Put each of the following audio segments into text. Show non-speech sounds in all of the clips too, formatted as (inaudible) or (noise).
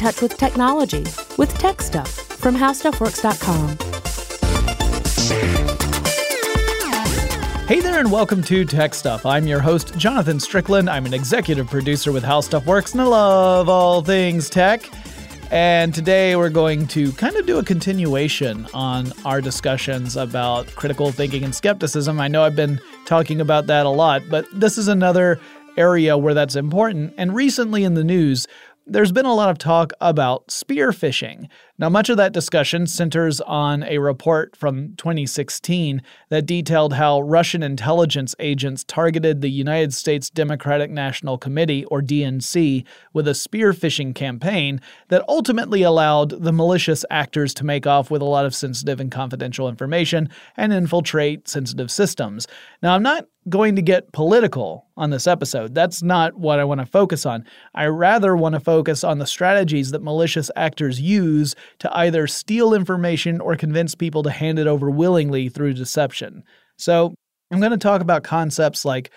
Touch with technology with Tech Stuff from HowStuffWorks.com. Hey there, and welcome to Tech Stuff. I'm your host, Jonathan Strickland. I'm an executive producer with How Stuff Works, and I love all things tech. And today we're going to kind of do a continuation on our discussions about critical thinking and skepticism. I know I've been talking about that a lot, but this is another area where that's important. And recently in the news, there's been a lot of talk about spear phishing. Now, much of that discussion centers on a report from 2016 that detailed how Russian intelligence agents targeted the United States Democratic National Committee, or DNC, with a spear phishing campaign that ultimately allowed the malicious actors to make off with a lot of sensitive and confidential information and infiltrate sensitive systems. Now, I'm not going to get political on this episode. That's not what I want to focus on. I rather want to focus on the strategies that malicious actors use to either steal information or convince people to hand it over willingly through deception. So, I'm going to talk about concepts like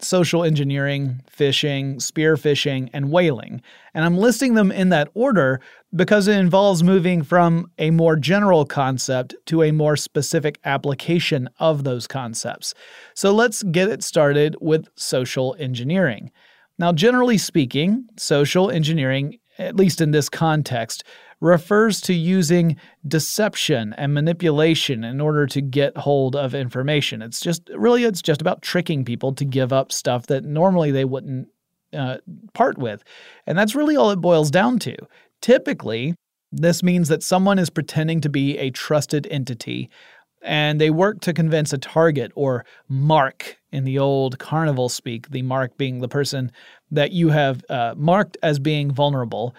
social engineering, phishing, spear phishing, and whaling. And I'm listing them in that order because it involves moving from a more general concept to a more specific application of those concepts. So let's get it started with social engineering. Now, generally speaking, social engineering, at least in this context, refers to using deception and manipulation in order to get hold of information. It's just really it's just about tricking people to give up stuff that normally they wouldn't uh, part with. And that's really all it boils down to. Typically, this means that someone is pretending to be a trusted entity and they work to convince a target or mark in the old carnival speak, the mark being the person that you have uh, marked as being vulnerable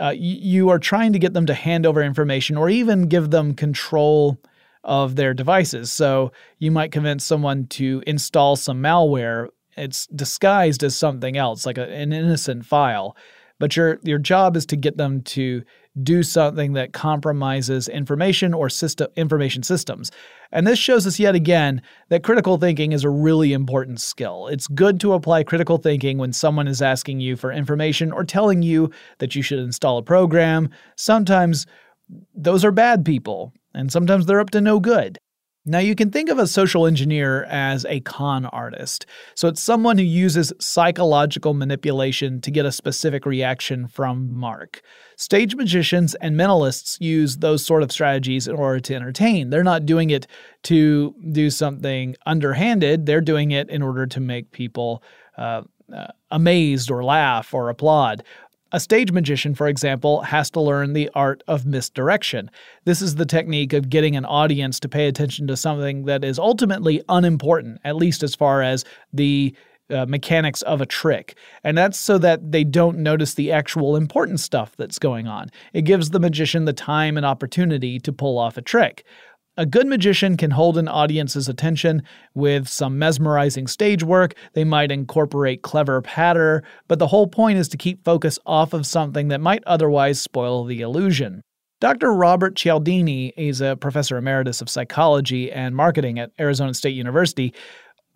uh, you are trying to get them to hand over information or even give them control of their devices. So you might convince someone to install some malware. It's disguised as something else, like a, an innocent file. But your your job is to get them to do something that compromises information or system information systems. And this shows us yet again that critical thinking is a really important skill. It's good to apply critical thinking when someone is asking you for information or telling you that you should install a program. Sometimes those are bad people, and sometimes they're up to no good. Now, you can think of a social engineer as a con artist. So it's someone who uses psychological manipulation to get a specific reaction from Mark. Stage magicians and mentalists use those sort of strategies in order to entertain. They're not doing it to do something underhanded, they're doing it in order to make people uh, uh, amazed or laugh or applaud. A stage magician, for example, has to learn the art of misdirection. This is the technique of getting an audience to pay attention to something that is ultimately unimportant, at least as far as the uh, mechanics of a trick. And that's so that they don't notice the actual important stuff that's going on. It gives the magician the time and opportunity to pull off a trick. A good magician can hold an audience's attention with some mesmerizing stage work. They might incorporate clever patter, but the whole point is to keep focus off of something that might otherwise spoil the illusion. Dr. Robert Cialdini is a professor emeritus of psychology and marketing at Arizona State University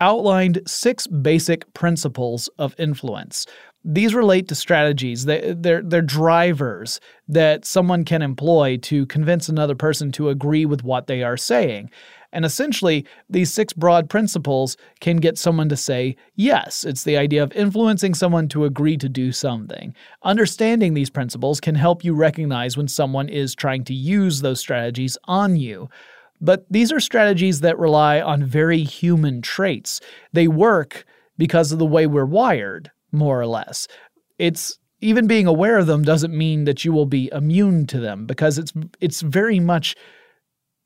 outlined six basic principles of influence. These relate to strategies, they, they're, they're drivers that someone can employ to convince another person to agree with what they are saying. And essentially, these six broad principles can get someone to say yes. It's the idea of influencing someone to agree to do something. Understanding these principles can help you recognize when someone is trying to use those strategies on you. But these are strategies that rely on very human traits. They work because of the way we're wired, more or less. It's even being aware of them doesn't mean that you will be immune to them because it's it's very much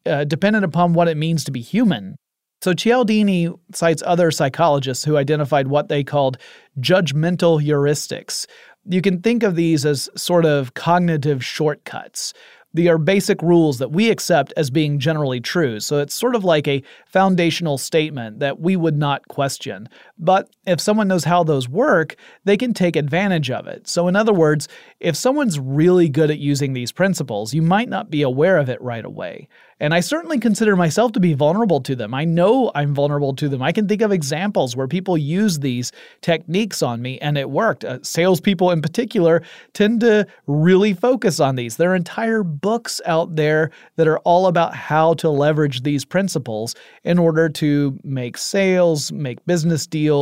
uh, dependent upon what it means to be human. So Cialdini cites other psychologists who identified what they called judgmental heuristics. You can think of these as sort of cognitive shortcuts. They are basic rules that we accept as being generally true, so it's sort of like a foundational statement that we would not question. But if someone knows how those work, they can take advantage of it. So, in other words, if someone's really good at using these principles, you might not be aware of it right away. And I certainly consider myself to be vulnerable to them. I know I'm vulnerable to them. I can think of examples where people use these techniques on me and it worked. Uh, salespeople, in particular, tend to really focus on these. There are entire books out there that are all about how to leverage these principles in order to make sales, make business deals,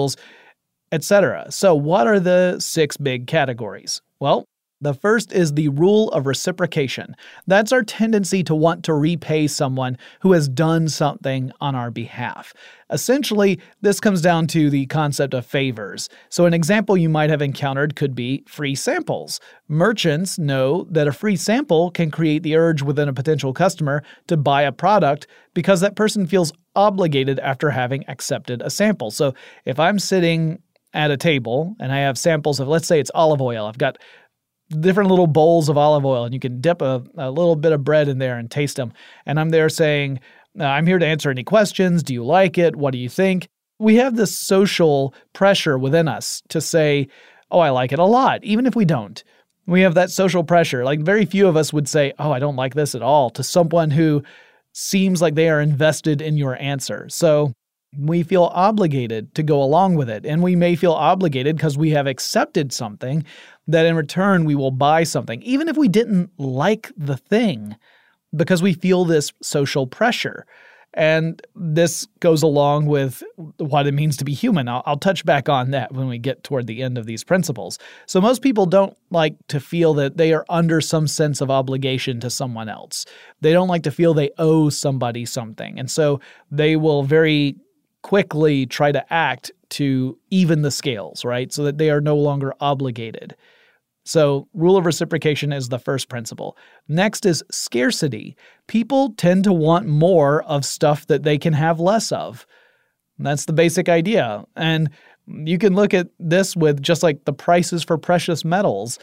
etc. So, what are the six big categories? Well, the first is the rule of reciprocation. That's our tendency to want to repay someone who has done something on our behalf. Essentially, this comes down to the concept of favors. So, an example you might have encountered could be free samples. Merchants know that a free sample can create the urge within a potential customer to buy a product because that person feels obligated after having accepted a sample. So, if I'm sitting at a table and I have samples of, let's say it's olive oil, I've got different little bowls of olive oil, and you can dip a, a little bit of bread in there and taste them. And I'm there saying, uh, I'm here to answer any questions. Do you like it? What do you think? We have this social pressure within us to say, Oh, I like it a lot, even if we don't. We have that social pressure. Like, very few of us would say, Oh, I don't like this at all to someone who seems like they are invested in your answer. So, we feel obligated to go along with it. And we may feel obligated because we have accepted something that in return we will buy something, even if we didn't like the thing, because we feel this social pressure. And this goes along with what it means to be human. I'll, I'll, touch back on that when we get toward the end of these principles. So, most people don't like to feel that they are under some sense of obligation to someone else. They don't like to feel they owe somebody something. And so they will very quickly try to act to even the scales, right? So that they are no longer obligated. So, rule of reciprocation is the first principle. Next is scarcity. People tend to want more of stuff that they can have less of. That's the basic idea. And you can look at this with just like the prices for precious metals.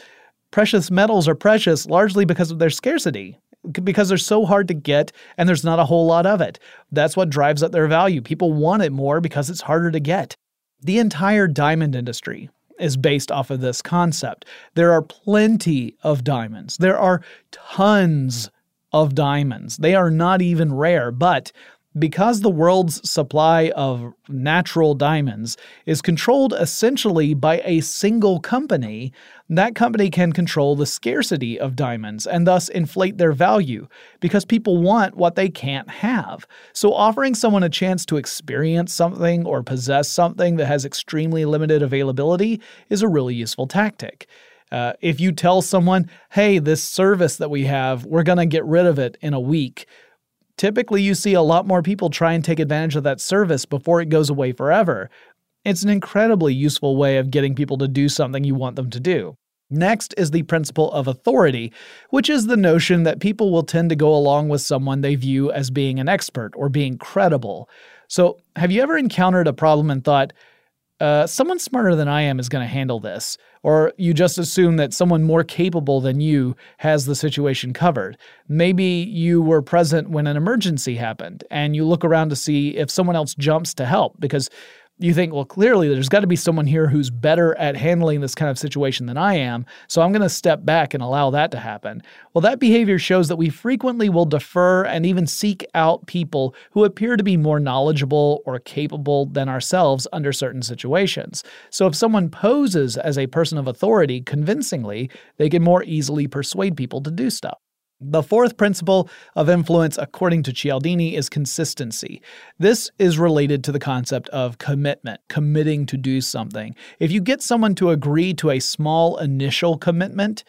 Precious metals are precious largely because of their scarcity because they're so hard to get and there's not a whole lot of it. That's what drives up their value. People want it more because it's harder to get. The entire diamond industry is based off of this concept. There are plenty of diamonds. There are tons of diamonds. They are not even rare, but because the world's supply of natural diamonds is controlled essentially by a single company, that company can control the scarcity of diamonds and thus inflate their value because people want what they can't have. So, offering someone a chance to experience something or possess something that has extremely limited availability is a really useful tactic. Uh, if you tell someone, hey, this service that we have, we're going to get rid of it in a week, typically you see a lot more people try and take advantage of that service before it goes away forever. It's an incredibly useful way of getting people to do something you want them to do. Next is the principle of authority, which is the notion that people will tend to go along with someone they view as being an expert or being credible. So, have you ever encountered a problem and thought, uh, someone smarter than I am is going to handle this? Or you just assume that someone more capable than you has the situation covered. Maybe you were present when an emergency happened and you look around to see if someone else jumps to help because you think, well, clearly there's got to be someone here who's better at handling this kind of situation than I am, so I'm going to step back and allow that to happen. Well, that behavior shows that we frequently will defer and even seek out people who appear to be more knowledgeable or capable than ourselves under certain situations. So if someone poses as a person of authority convincingly, they can more easily persuade people to do stuff. The fourth principle of influence, according to Cialdini, is consistency. This is related to the concept of commitment, committing to do something. If you get someone to agree to a small initial commitment,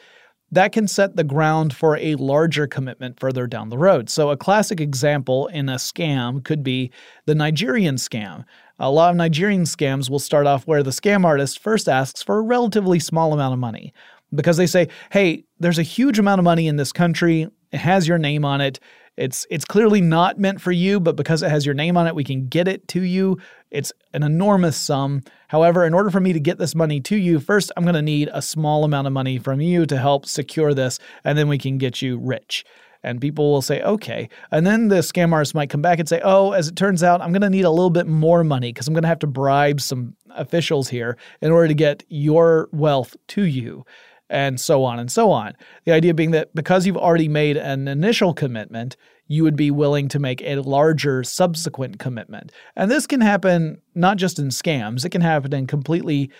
that can set the ground for a larger commitment further down the road. So, a classic example in a scam could be the Nigerian scam. A lot of Nigerian scams will start off where the scam artist first asks for a relatively small amount of money because they say, "Hey, there's a huge amount of money in this country. It has your name on it. It's it's clearly not meant for you, but because it has your name on it, we can get it to you. It's an enormous sum. However, in order for me to get this money to you, first I'm going to need a small amount of money from you to help secure this, and then we can get you rich." And people will say, okay. And then the scam artist might come back and say, oh, as it turns out, I'm going to need a little bit more money because I'm going to have to bribe some officials here in order to get your wealth to you and so on and so on. The idea being that because you've already made an initial commitment, you would be willing to make a larger subsequent commitment. And this can happen not just in scams, it can happen in completely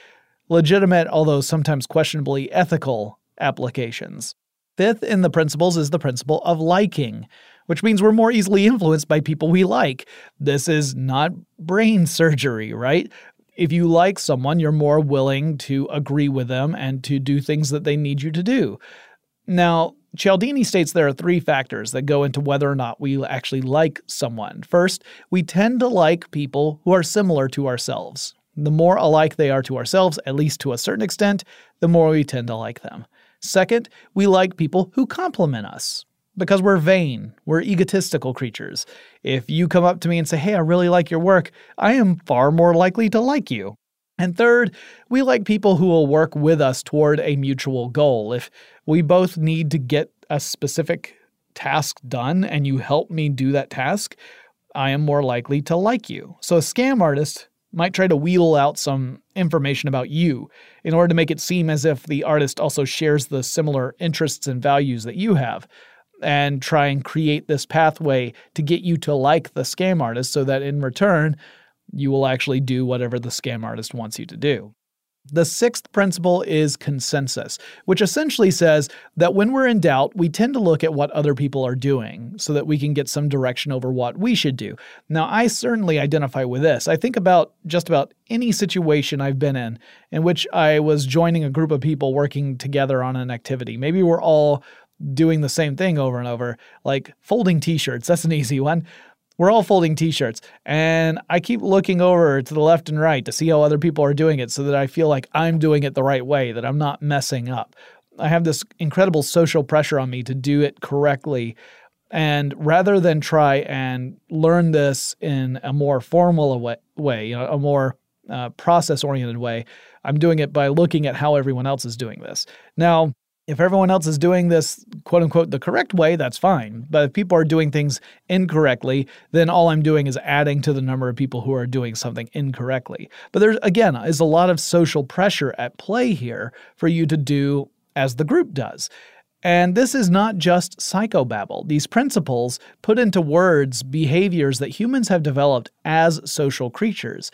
legitimate, although sometimes questionably ethical applications. Fifth in the principles is the principle of liking, which means we're more easily influenced by people we like. This is not brain surgery, right? If you like someone, you're more willing to agree with them and to do things that they need you to do. Now, Cialdini states there are three factors that go into whether or not we actually like someone. First, we tend to like people who are similar to ourselves. The more alike they are to ourselves, at least to a certain extent, the more we tend to like them. Second, we like people who compliment us because we're vain, we're egotistical creatures. If you come up to me and say, Hey, I really like your work, I am far more likely to like you. And third, we like people who will work with us toward a mutual goal. If we both need to get a specific task done and you help me do that task, I am more likely to like you. So a scam artist might try to wheedle out some information about you in order to make it seem as if the artist also shares the similar interests and values that you have and try and create this pathway to get you to like the scam artist so that in return, you will actually do whatever the scam artist wants you to do. The sixth principle is consensus, which essentially says that when we're in doubt, we tend to look at what other people are doing so that we can get some direction over what we should do. Now, I certainly identify with this. I think about just about any situation I've been in in which I was joining a group of people working together on an activity. Maybe we're all doing the same thing over and over, like folding t shirts. That's an (laughs) easy one. We're all folding t shirts. And I keep looking over to the left and right to see how other people are doing it so that I feel like I'm doing it the right way, that I'm not messing up. I have this incredible social pressure on me to do it correctly. And rather than try and learn this in a more formal way, you know, a more uh, process oriented way, I'm doing it by looking at how everyone else is doing this. Now, If everyone else is doing this, quote unquote, the correct way, that's fine. But if people are doing things incorrectly, then all I'm doing is adding to the number of people who are doing something incorrectly. But there's, again, is a lot of social pressure at play here for you to do as the group does. And this is not just psychobabble. These principles put into words behaviors that humans have developed as social creatures.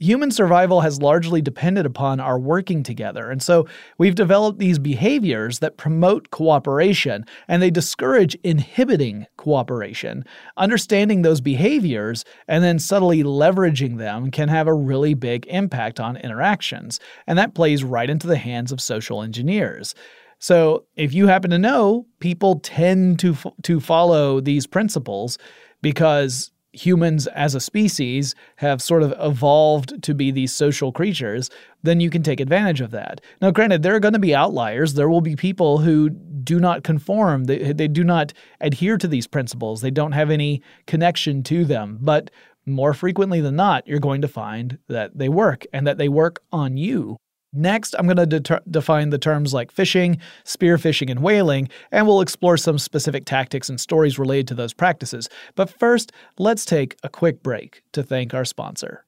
Human survival has largely depended upon our working together, and so we've developed these behaviors that promote cooperation and they discourage inhibiting cooperation. Understanding those behaviors and then subtly leveraging them can have a really big impact on interactions, and that plays right into the hands of social engineers. So, if you happen to know, people tend to to follow these principles because humans as a species have sort of evolved to be these social creatures, then you can take advantage of that. Now, granted, there are going to be outliers. There will be people who do not conform, they, they do not adhere to these principles, they don't have any connection to them. But more frequently than not, you're going to find that they work and that they work on you. Next, I'm going to de- define the terms like phishing, spearfishing, and whaling, and we'll explore some specific tactics and stories related to those practices. But first, let's take a quick break to thank our sponsor.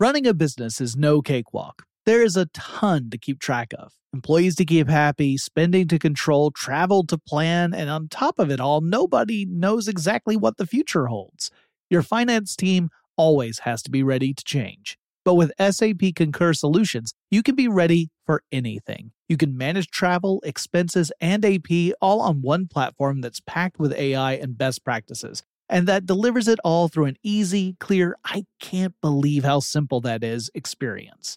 Running a business is no cakewalk. There is a ton to keep track of employees to keep happy, spending to control, travel to plan, and on top of it all, nobody knows exactly what the future holds. Your finance team always has to be ready to change. But with SAP Concur Solutions, you can be ready for anything. You can manage travel, expenses, and AP all on one platform that's packed with AI and best practices, and that delivers it all through an easy, clear, I can't believe how simple that is experience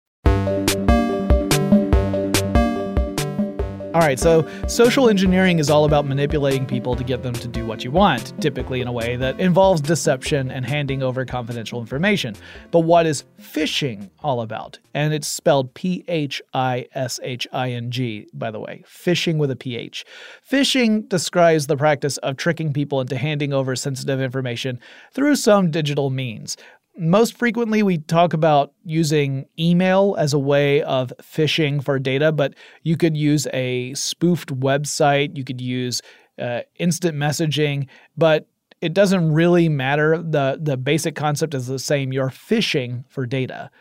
All right, so social engineering is all about manipulating people to get them to do what you want, typically in a way that involves deception and handing over confidential information. But what is phishing all about? And it's spelled P H I S H I N G, by the way, phishing with a PH. Phishing describes the practice of tricking people into handing over sensitive information through some digital means. Most frequently, we talk about using email as a way of phishing for data, but you could use a spoofed website, you could use uh, instant messaging, but it doesn't really matter. The, the basic concept is the same. You're phishing for data.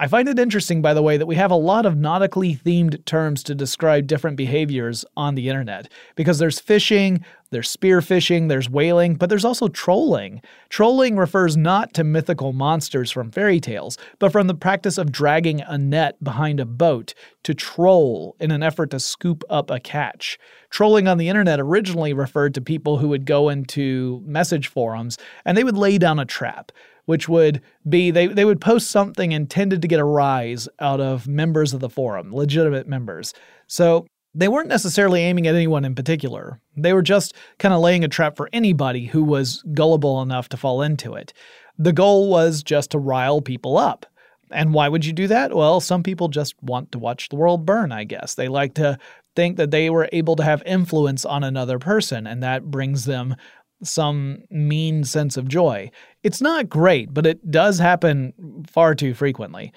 I find it interesting, by the way, that we have a lot of nautically themed terms to describe different behaviors on the internet because there's fishing, there's spear fishing, there's whaling, but there's also trolling. Trolling refers not to mythical monsters from fairy tales, but from the practice of dragging a net behind a boat to troll in an effort to scoop up a catch. Trolling on the internet originally referred to people who would go into message forums and they would lay down a trap which would be they, they would post something intended to get a rise out of members of the forum, legitimate members. So they weren't necessarily aiming at anyone in particular. They were just kind of laying a trap for anybody who was gullible enough to fall into it. The goal was just to rile people up. And why would you do that? Well, some people just want to watch the world burn, I guess. They like to think that they were able to have influence on another person, and that brings them some mean sense of joy. It's not great, but it does happen far too frequently.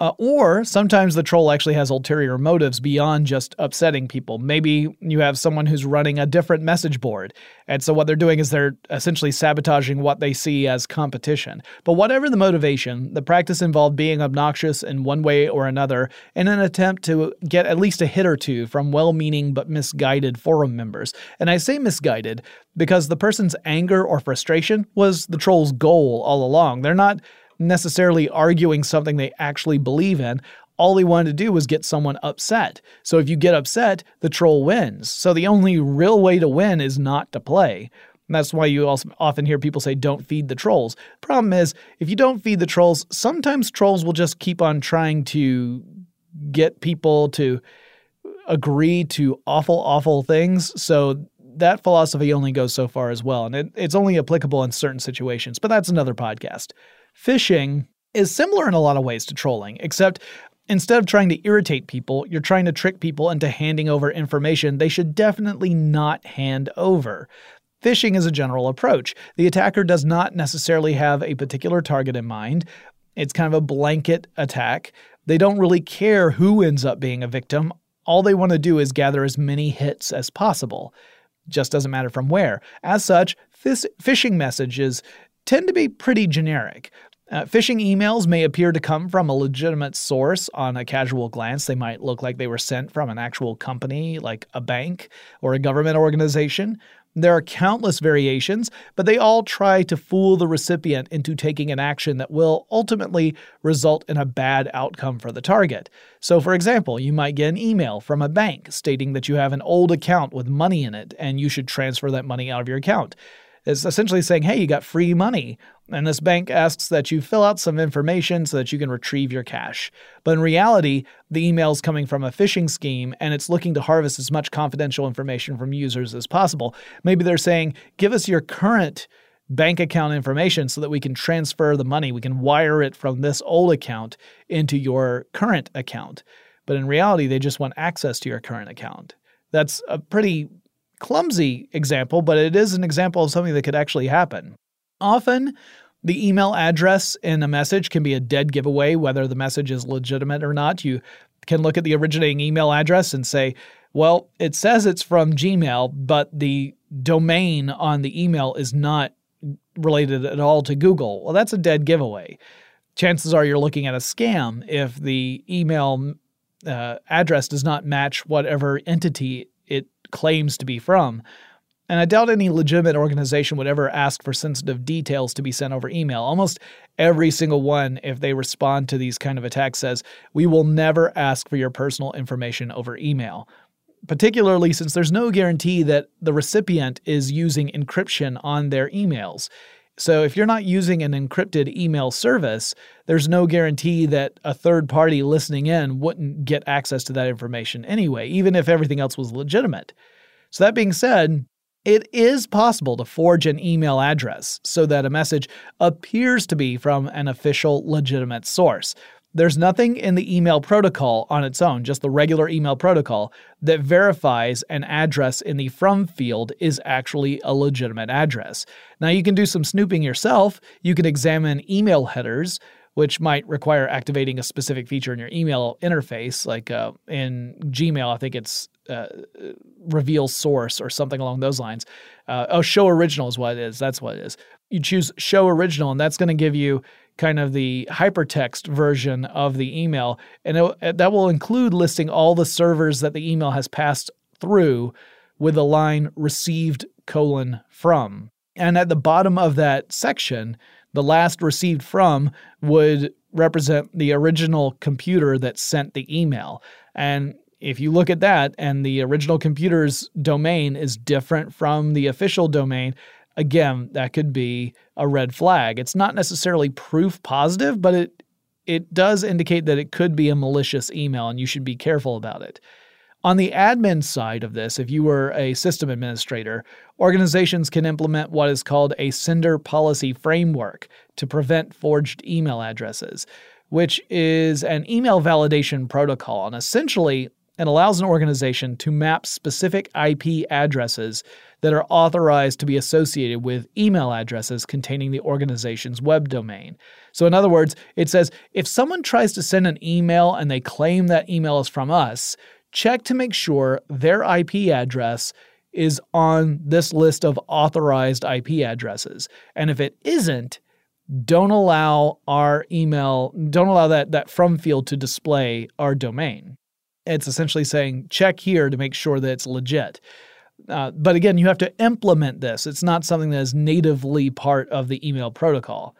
Uh, or sometimes the troll actually has ulterior motives beyond just upsetting people. Maybe you have someone who's running a different message board. And so what they're doing is they're essentially sabotaging what they see as competition. But whatever the motivation, the practice involved being obnoxious in one way or another in an attempt to get at least a hit or two from well meaning but misguided forum members. And I say misguided because the person's anger or frustration was the troll's goal all along. They're not necessarily arguing something they actually believe in. All he wanted to do was get someone upset. So if you get upset, the troll wins. So the only real way to win is not to play. And that's why you also often hear people say, don't feed the trolls. Problem is, if you don't feed the trolls, sometimes trolls will just keep on trying to get people to agree to awful, awful things. So that philosophy only goes so far as well. And it, it's only applicable in certain situations, but that's another podcast. Phishing is similar in a lot of ways to trolling, except instead of trying to irritate people, you're trying to trick people into handing over information they should definitely not hand over. Phishing is a general approach. The attacker does not necessarily have a particular target in mind. It's kind of a blanket attack. They don't really care who ends up being a victim. All they want to do is gather as many hits as possible. Just doesn't matter from where. As such, phishing messages tend to be pretty generic. Uh, phishing emails may appear to come from a legitimate source on a casual glance. They might look like they were sent from an actual company, like a bank or a government organization. There are countless variations, but they all try to fool the recipient into taking an action that will ultimately result in a bad outcome for the target. So, for example, you might get an email from a bank stating that you have an old account with money in it and you should transfer that money out of your account is essentially saying, hey, you got free money. And this bank asks that you fill out some information so that you can retrieve your cash. But in reality, the email is coming from a phishing scheme and it's looking to harvest as much confidential information from users as possible. Maybe they're saying, give us your current bank account information so that we can transfer the money. We can wire it from this old account into your current account. But in reality, they just want access to your current account. That's a pretty clumsy example, but it is an example of something that could actually happen. Often, the email address in a message can be a dead giveaway whether the message is legitimate or not. You can look at the originating email address and say, well, it says it's from Gmail, but the domain on the email is not related at all to Google. Well, that's a dead giveaway. Chances are you're looking at a scam if the email uh, address does not match whatever entity it claims to be from. And I doubt any legitimate organization would ever ask for sensitive details to be sent over email. Almost every single one, if they respond to these kind of attacks, says, We will never ask for your personal information over email. Particularly since there's no guarantee that the recipient is using encryption on their emails. So if you're not using an encrypted email service, there's no guarantee that a third party listening in wouldn't get access to that information anyway, even if everything else was legitimate. So that being said, it is possible to forge an email address so that a message appears to be from an official legitimate source. There's nothing in the email protocol on its own, just the regular email protocol, that verifies an address in the from field is actually a legitimate address. Now, you can do some snooping yourself. You can examine email headers, which might require activating a specific feature in your email interface. Like uh, in Gmail, I think it's uh, reveal source or something along those lines. Uh, oh, show original is what it is. That's what it is. You choose show original, and that's going to give you kind of the hypertext version of the email, and it, uh, that will include listing all the servers that the email has passed through with the line received colon from. And at the bottom of that section, the last received from would represent the original computer that sent the email. And if you look at that and the original computer's domain is different from the official domain, again, that could be a red flag. It's not necessarily proof positive, but it it does indicate that it could be a malicious email and you should be careful about it. On the admin side of this, if you were a system administrator, organizations can implement what is called a sender policy framework to prevent forged email addresses, which is an email validation protocol. And essentially, it allows an organization to map specific IP addresses that are authorized to be associated with email addresses containing the organization's web domain. So, in other words, it says if someone tries to send an email and they claim that email is from us, check to make sure their IP address is on this list of authorized IP addresses. And if it isn't, don't allow our email, don't allow that, that from field to display our domain. It's essentially saying check here to make sure that it's legit. Uh, but again, you have to implement this. It's not something that is natively part of the email protocol.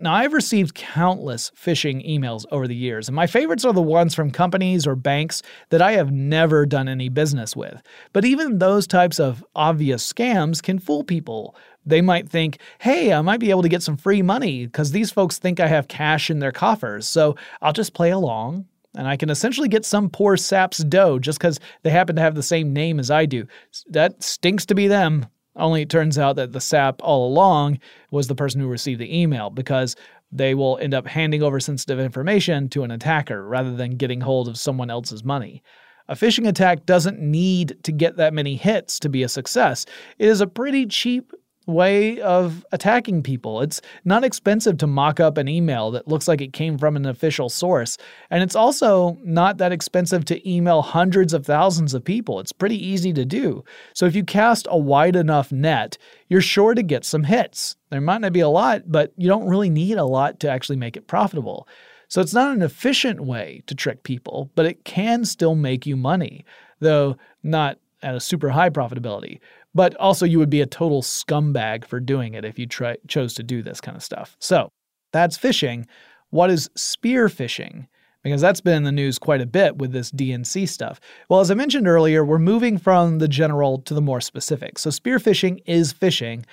Now, I've received countless phishing emails over the years, and my favorites are the ones from companies or banks that I have never done any business with. But even those types of obvious scams can fool people. They might think, hey, I might be able to get some free money because these folks think I have cash in their coffers, so I'll just play along. And I can essentially get some poor sap's dough just because they happen to have the same name as I do. That stinks to be them. Only it turns out that the sap all along was the person who received the email because they will end up handing over sensitive information to an attacker rather than getting hold of someone else's money. A phishing attack doesn't need to get that many hits to be a success. It is a pretty cheap way of attacking people. It's not expensive to mock up an email that looks like it came from an official source. And it's also not that expensive to email hundreds of thousands of people. It's pretty easy to do. So if you cast a wide enough net, you're sure to get some hits. There might not be a lot, but you don't really need a lot to actually make it profitable. So it's not an efficient way to trick people, but it can still make you money, though not at a super high profitability. But also, you would be a total scumbag for doing it if you try, chose to do this kind of stuff. So that's phishing. What is spear phishing? Because that's been in the news quite a bit with this DNC stuff. Well, as I mentioned earlier, we're moving from the general to the more specific. So, spear phishing is phishing.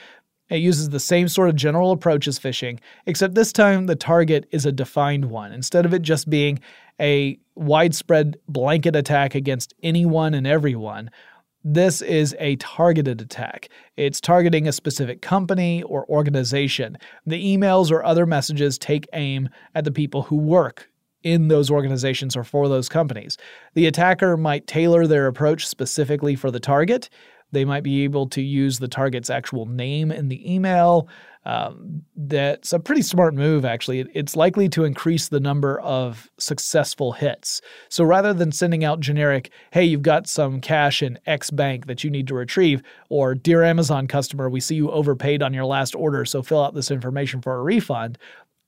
It uses the same sort of general approach as phishing, except this time the target is a defined one. Instead of it just being a widespread blanket attack against anyone and everyone, this is a targeted attack. It's targeting a specific company or organization. The emails or other messages take aim at the people who work in those organizations or for those companies. The attacker might tailor their approach specifically for the target. They might be able to use the target's actual name in the email. Um, that's a pretty smart move, actually. It's likely to increase the number of successful hits. So rather than sending out generic, hey, you've got some cash in X bank that you need to retrieve, or dear Amazon customer, we see you overpaid on your last order, so fill out this information for a refund.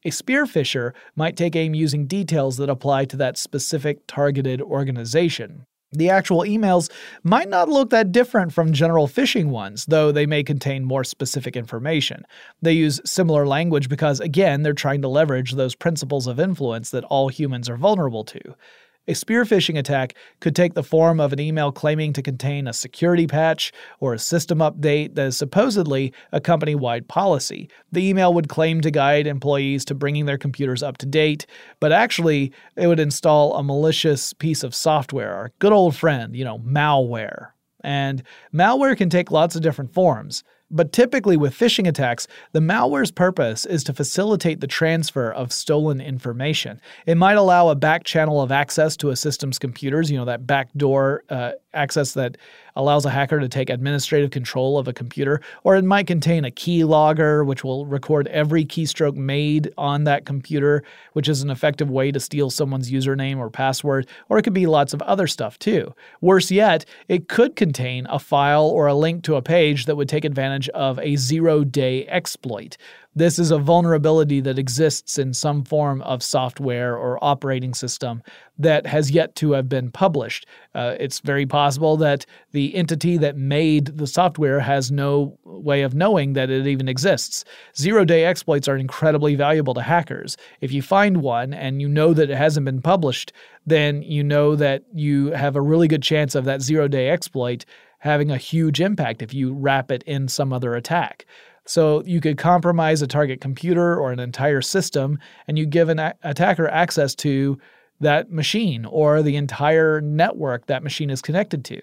A spearphisher might take aim using details that apply to that specific targeted organization. The actual emails might not look that different from general phishing ones, though they may contain more specific information. They use similar language because, again, they're trying to leverage those principles of influence that all humans are vulnerable to. A spear phishing attack could take the form of an email claiming to contain a security patch or a system update that is supposedly a company wide policy. The email would claim to guide employees to bringing their computers up to date, but actually, it would install a malicious piece of software, our good old friend, you know, malware. And malware can take lots of different forms. But typically, with phishing attacks, the malware's purpose is to facilitate the transfer of stolen information. It might allow a back channel of access to a system's computers, you know, that backdoor uh, access that allows a hacker to take administrative control of a computer, or it might contain a keylogger, which will record every keystroke made on that computer, which is an effective way to steal someone's username or password, or it could be lots of other stuff too. Worse yet, it could contain a file or a link to a page that would take advantage of a zero day exploit. This is a vulnerability that exists in some form of software or operating system that has yet to have been published. Uh, it's very possible that the entity that made the software has no way of knowing that it even exists. Zero day exploits are incredibly valuable to hackers. If you find one and you know that it hasn't been published, then you know that you have a really good chance of that zero day exploit having a huge impact if you wrap it in some other attack. So you could compromise a target computer or an entire system, and you give an a- attacker access to that machine or the entire network that machine is connected to.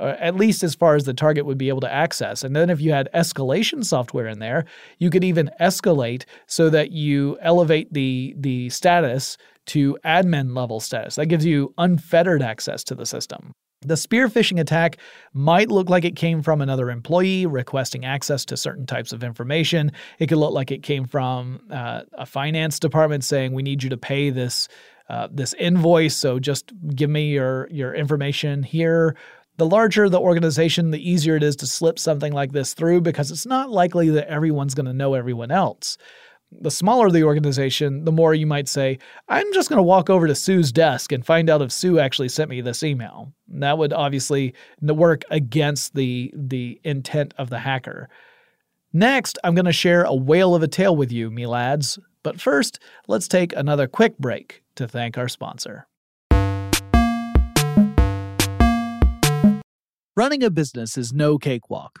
Uh, at least as far as the target would be able to access. And then if you had escalation software in there, you could even escalate so that you elevate the the status to admin level status. That gives you unfettered access to the system. The spear phishing attack might look like it came from another employee requesting access to certain types of information. It could look like it came from uh, a finance department saying, "We need you to pay this uh, this invoice, so just give me your your information here." The larger the organization, the easier it is to slip something like this through because it's not likely that everyone's going to know everyone else the smaller the organization, the more you might say, I'm just going to walk over to Sue's desk and find out if Sue actually sent me this email. That would obviously work against the, the intent of the hacker. Next, I'm going to share a whale of a tale with you, me lads. But first, let's take another quick break to thank our sponsor. Running a business is no cakewalk.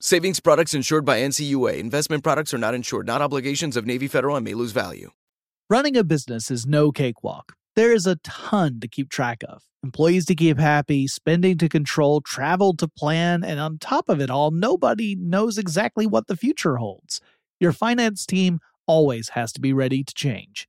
Savings products insured by NCUA. Investment products are not insured, not obligations of Navy Federal and may lose value. Running a business is no cakewalk. There is a ton to keep track of employees to keep happy, spending to control, travel to plan, and on top of it all, nobody knows exactly what the future holds. Your finance team always has to be ready to change.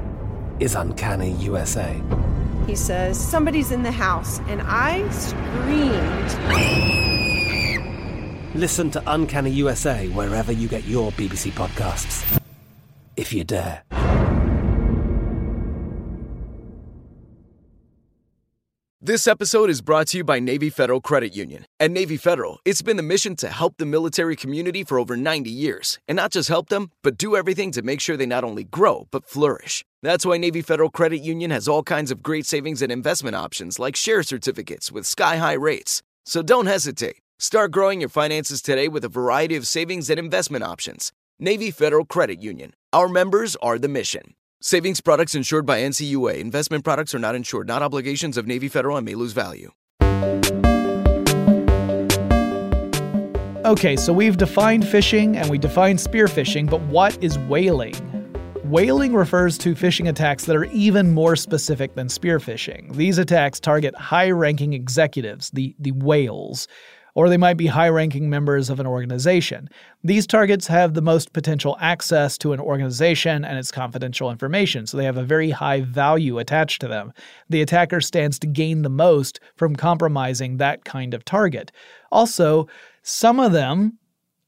is Uncanny USA. He says, Somebody's in the house, and I screamed. Listen to Uncanny USA wherever you get your BBC podcasts, if you dare. This episode is brought to you by Navy Federal Credit Union. At Navy Federal, it's been the mission to help the military community for over 90 years. And not just help them, but do everything to make sure they not only grow, but flourish. That's why Navy Federal Credit Union has all kinds of great savings and investment options like share certificates with sky high rates. So don't hesitate. Start growing your finances today with a variety of savings and investment options. Navy Federal Credit Union. Our members are the mission. Savings products insured by NCUA. Investment products are not insured, not obligations of Navy Federal and may lose value. Okay, so we've defined phishing and we defined spearphishing, but what is whaling? Whaling refers to phishing attacks that are even more specific than spearphishing. These attacks target high ranking executives, the, the whales, or they might be high ranking members of an organization. These targets have the most potential access to an organization and its confidential information, so they have a very high value attached to them. The attacker stands to gain the most from compromising that kind of target. Also, some of them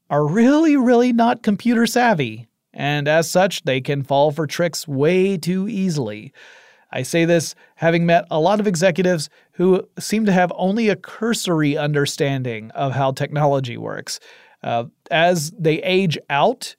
are really, really not computer savvy, and as such, they can fall for tricks way too easily. I say this having met a lot of executives who seem to have only a cursory understanding of how technology works. Uh, as they age out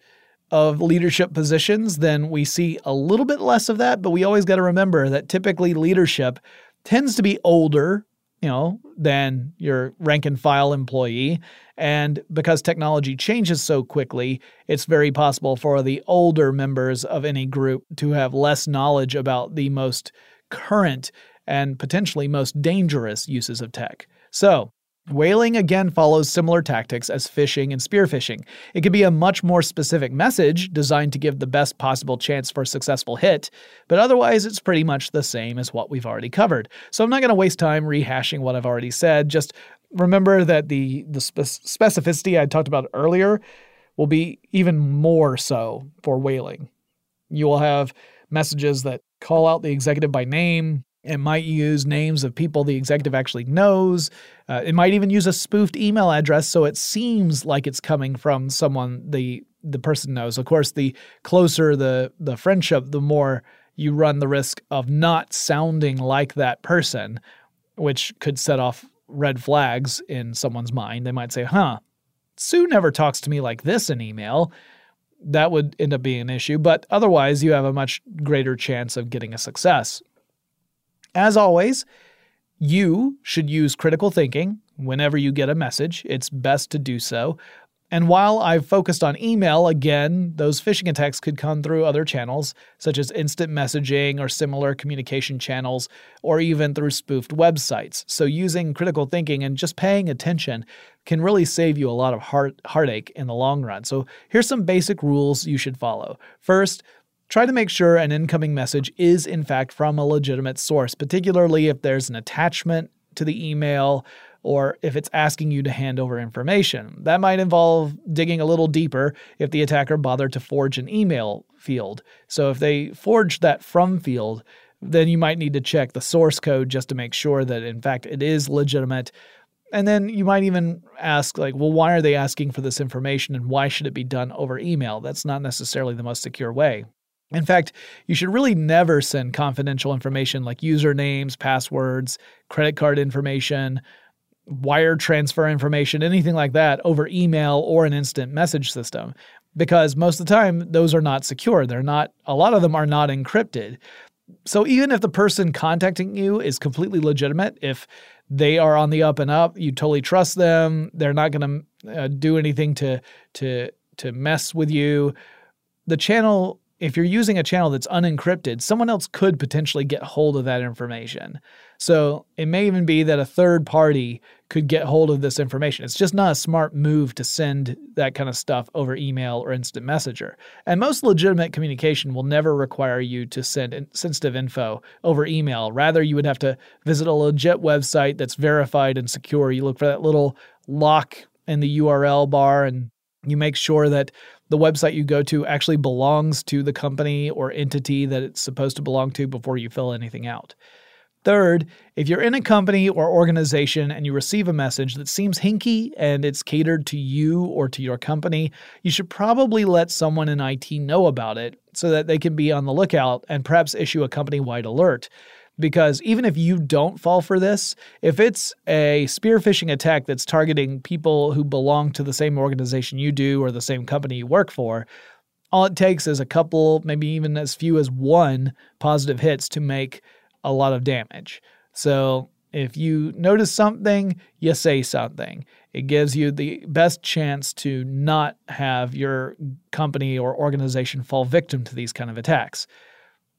of leadership positions, then we see a little bit less of that, but we always got to remember that typically leadership tends to be older you know, than your rank and file employee. And because technology changes so quickly, it's very possible for the older members of any group to have less knowledge about the most current and potentially most dangerous uses of tech. So, Whaling again follows similar tactics as phishing and spearphishing. It can be a much more specific message designed to give the best possible chance for a successful hit, but otherwise it's pretty much the same as what we've already covered. So I'm not going to waste time rehashing what I've already said. Just remember that the, the spe- specificity I talked about earlier will be even more so for whaling. You will have messages that call out the executive by name, it might use names of people the executive actually knows. Uh, it might even use a spoofed email address so it seems like it's coming from someone the the person knows. Of course, the closer the the friendship, the more you run the risk of not sounding like that person, which could set off red flags in someone's mind. They might say, "Huh, Sue never talks to me like this in email." That would end up being an issue, but otherwise, you have a much greater chance of getting a success as always, you should use critical thinking whenever you get a message. It's best to do so. And while I've focused on email, again, those phishing attacks could come through other channels, such as instant messaging or similar communication channels, or even through spoofed websites. So, using critical thinking and just paying attention can really save you a lot of heart, heartache in the long run. So, here's some basic rules you should follow. First, Try to make sure an incoming message is, in fact, from a legitimate source, particularly if there's an attachment to the email or if it's asking you to hand over information. That might involve digging a little deeper if the attacker bothered to forge an email field. So if they forged that from field, then you might need to check the source code just to make sure that, in fact, it is legitimate. And then you might even ask, like, well, why are they asking for this information and why should it be done over email? That's not necessarily the most secure way. In fact, you should really never send confidential information like usernames, passwords, credit card information, wire transfer information, anything like that over email or an instant message system because most of the time those are not secure. They're not, a lot of them are not encrypted. So even if the person contacting you is completely legitimate, if they are on the up and up, you totally trust them, they're not going to uh, do anything to to to mess with you. The channel if you're using a channel that's unencrypted, someone else could potentially get hold of that information. So it may even be that a third party could get hold of this information. It's just not a smart move to send that kind of stuff over email or instant messenger. And most legitimate communication will never require you to send sensitive info over email. Rather, you would have to visit a legit website that's verified and secure. You look for that little lock in the URL bar and you make sure that the website you go to actually belongs to the company or entity that it's supposed to belong to before you fill anything out. Third, if you're in a company or organization and you receive a message that seems hinky and it's catered to you or to your company, you should probably let someone in IT know about it so that they can be on the lookout and perhaps issue a company wide alert because even if you don't fall for this, if it's a spear phishing attack that's targeting people who belong to the same organization you do or the same company you work for, all it takes is a couple, maybe even as few as one positive hits to make a lot of damage. So if you notice something, you say something. It gives you the best chance to not have your company or organization fall victim to these kind of attacks.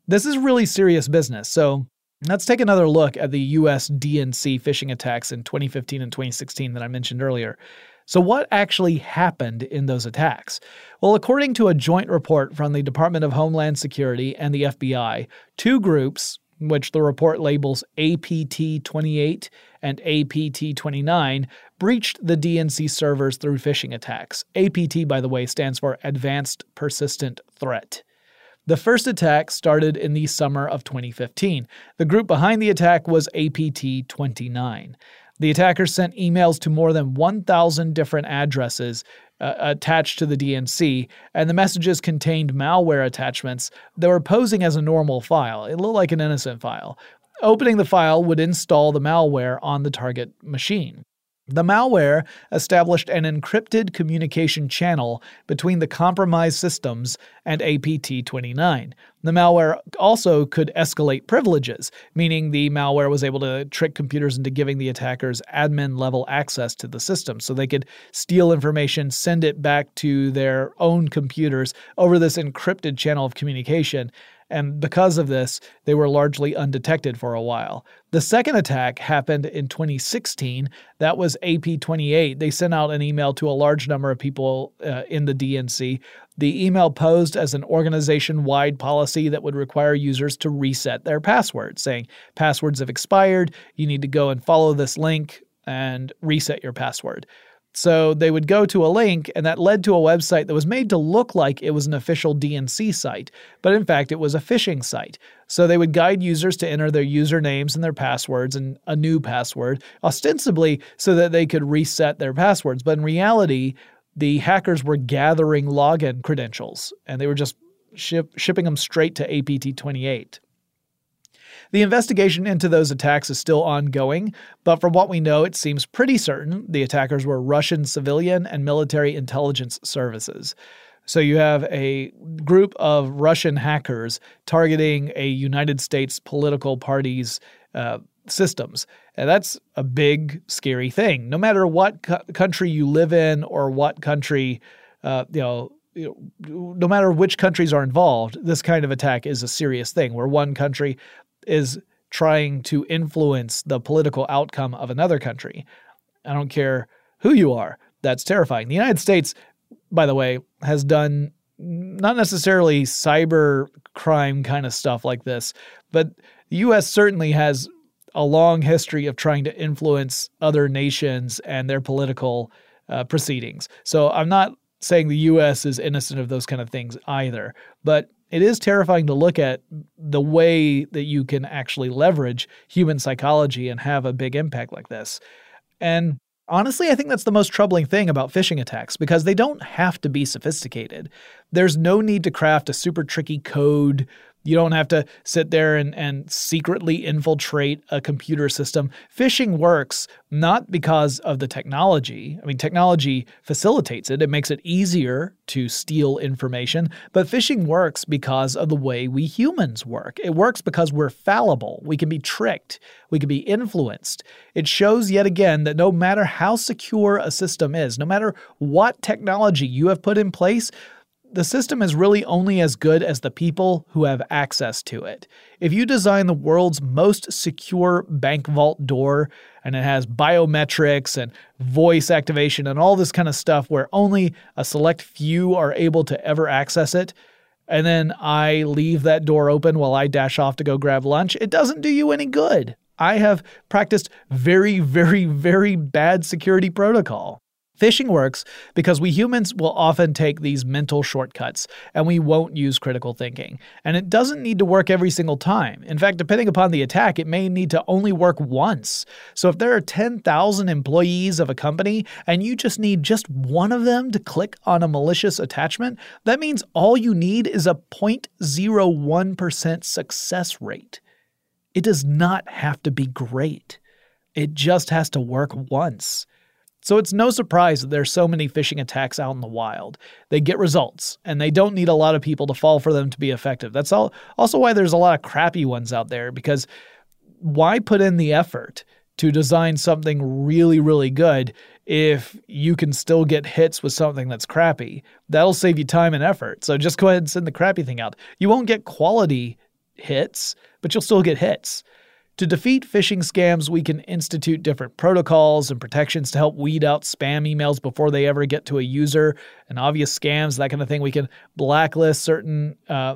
This is really serious business. So Let's take another look at the US DNC phishing attacks in 2015 and 2016 that I mentioned earlier. So, what actually happened in those attacks? Well, according to a joint report from the Department of Homeland Security and the FBI, two groups, which the report labels APT 28 and APT 29, breached the DNC servers through phishing attacks. APT, by the way, stands for Advanced Persistent Threat. The first attack started in the summer of 2015. The group behind the attack was APT 29. The attackers sent emails to more than 1,000 different addresses uh, attached to the DNC, and the messages contained malware attachments that were posing as a normal file. It looked like an innocent file. Opening the file would install the malware on the target machine. The malware established an encrypted communication channel between the compromised systems and APT 29. The malware also could escalate privileges, meaning the malware was able to trick computers into giving the attackers admin level access to the system so they could steal information, send it back to their own computers over this encrypted channel of communication, and because of this, they were largely undetected for a while. The second attack happened in 2016. That was AP 28. They sent out an email to a large number of people uh, in the DNC. The email posed as an organization wide policy that would require users to reset their passwords, saying, Passwords have expired. You need to go and follow this link and reset your password. So they would go to a link, and that led to a website that was made to look like it was an official DNC site, but in fact, it was a phishing site. So they would guide users to enter their usernames and their passwords and a new password, ostensibly so that they could reset their passwords. But in reality, the hackers were gathering login credentials, and they were just ship, shipping them straight to APT 28. The investigation into those attacks is still ongoing, but from what we know, it seems pretty certain the attackers were Russian civilian and military intelligence services. So you have a group of Russian hackers targeting a United States political party's uh, systems. And that's a big, scary thing. No matter what co- country you live in or what country, uh, you know, no matter which countries are involved, this kind of attack is a serious thing where one country is trying to influence the political outcome of another country. I don't care who you are. That's terrifying. The United States, by the way, has done not necessarily cyber crime kind of stuff like this, but the US certainly has a long history of trying to influence other nations and their political uh, proceedings. So I'm not saying the US is innocent of those kind of things either, but it is terrifying to look at the way that you can actually leverage human psychology and have a big impact like this. And honestly, I think that's the most troubling thing about phishing attacks because they don't have to be sophisticated. There's no need to craft a super tricky code you don't have to sit there and, and secretly infiltrate a computer system. Phishing works not because of the technology. I mean, technology facilitates it, it makes it easier to steal information, but phishing works because of the way we humans work. It works because we're fallible. We can be tricked, we can be influenced. It shows yet again that no matter how secure a system is, no matter what technology you have put in place, the system is really only as good as the people who have access to it. If you design the world's most secure bank vault door and it has biometrics and voice activation and all this kind of stuff where only a select few are able to ever access it, and then I leave that door open while I dash off to go grab lunch, it doesn't do you any good. I have practiced very, very, very bad security protocol. Phishing works because we humans will often take these mental shortcuts and we won't use critical thinking. And it doesn't need to work every single time. In fact, depending upon the attack, it may need to only work once. So if there are 10,000 employees of a company and you just need just one of them to click on a malicious attachment, that means all you need is a 0.01% success rate. It does not have to be great. It just has to work once. So it's no surprise that there's so many phishing attacks out in the wild. They get results, and they don't need a lot of people to fall for them to be effective. That's all, also why there's a lot of crappy ones out there, because why put in the effort to design something really, really good if you can still get hits with something that's crappy? That'll save you time and effort. So just go ahead and send the crappy thing out. You won't get quality hits, but you'll still get hits. To defeat phishing scams, we can institute different protocols and protections to help weed out spam emails before they ever get to a user and obvious scams, that kind of thing. We can blacklist certain uh,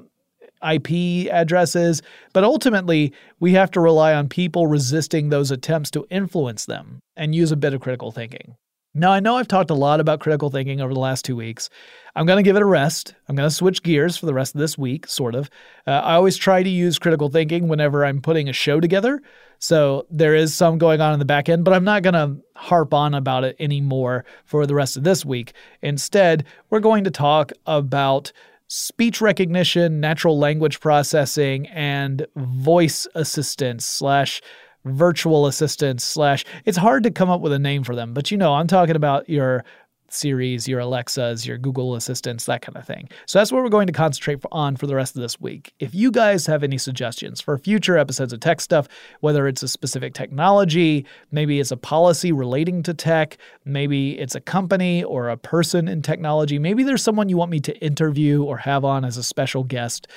IP addresses, but ultimately, we have to rely on people resisting those attempts to influence them and use a bit of critical thinking. Now, I know I've talked a lot about critical thinking over the last two weeks. I'm going to give it a rest. I'm going to switch gears for the rest of this week, sort of. Uh, I always try to use critical thinking whenever I'm putting a show together. So there is some going on in the back end, but I'm not going to harp on about it anymore for the rest of this week. Instead, we're going to talk about speech recognition, natural language processing, and voice assistance slash virtual assistants slash it's hard to come up with a name for them but you know i'm talking about your Siris your Alexas, your Google Assistants, that kind of thing. So that's what we're going to concentrate on for the rest of this week. If you guys have any suggestions for future episodes of tech stuff, whether it's a specific technology, maybe it's a policy relating to tech, maybe it's a company or a person in technology, maybe there's someone you want me to interview or have on as a special guest,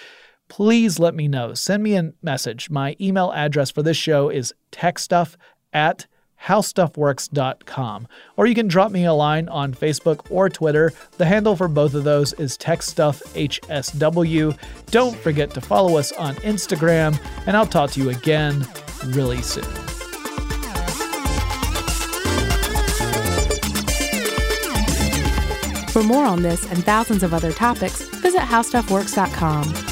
please let me know. Send me a message. My email address for this show is techstuff at howstuffworks.com. Or you can drop me a line on Facebook or Twitter. The handle for both of those is TechStuffHSW. Don't forget to follow us on Instagram, and I'll talk to you again really soon. For more on this and thousands of other topics, visit howstuffworks.com.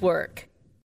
work.